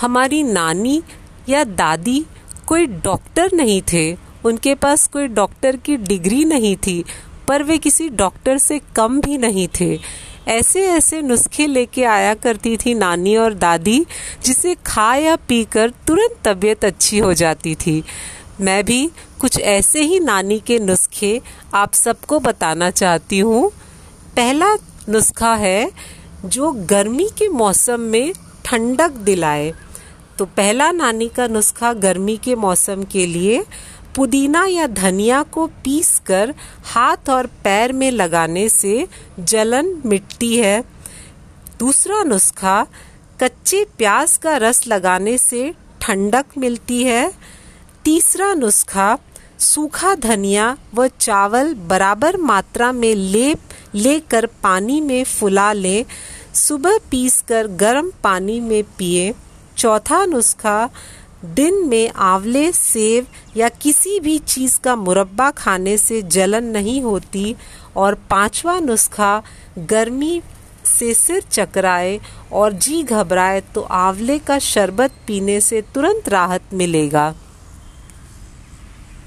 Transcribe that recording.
हमारी नानी या दादी कोई डॉक्टर नहीं थे, उनके पास कोई डॉक्टर की डिग्री नहीं थी, पर वे किसी डॉक्टर से कम भी नहीं थे। ऐसे ऐसे नुस्खे लेके आया करती थी नानी और दादी, जिसे खा या पीकर तुरंत तबीयत अच्छी हो जाती थी। मैं भी कुछ ऐसे ही नानी के नुस्खे आप सबको बताना चाहती हूँ। पहला नुस्खा है, जो गर्मी के मौसम में ठंडक दिलाए। तो पहला नानी का नुस्खा गर्मी के मौसम के लिए पुदीना या धनिया को पीस कर हाथ और पैर में लगाने से जलन मिटती है। दूसरा नुस्खा कच्चे प्याज का रस लगाने से ठंडक मिलती है। तीसरा नुस्खा सूखा धनिया व चावल बराबर मात्रा में लेप लेकर पानी में फुला लें। सुबह पीसकर गर्म पानी में पिए। चौथा नुस्खा, दिन में आंवले सेब या किसी भी चीज़ का मुरब्बा खाने से जलन नहीं होती और पांचवा नुस्खा, गर्मी से सिर चकराए और जी घबराए तो आंवले का शरबत पीने से तुरंत राहत मिलेगा।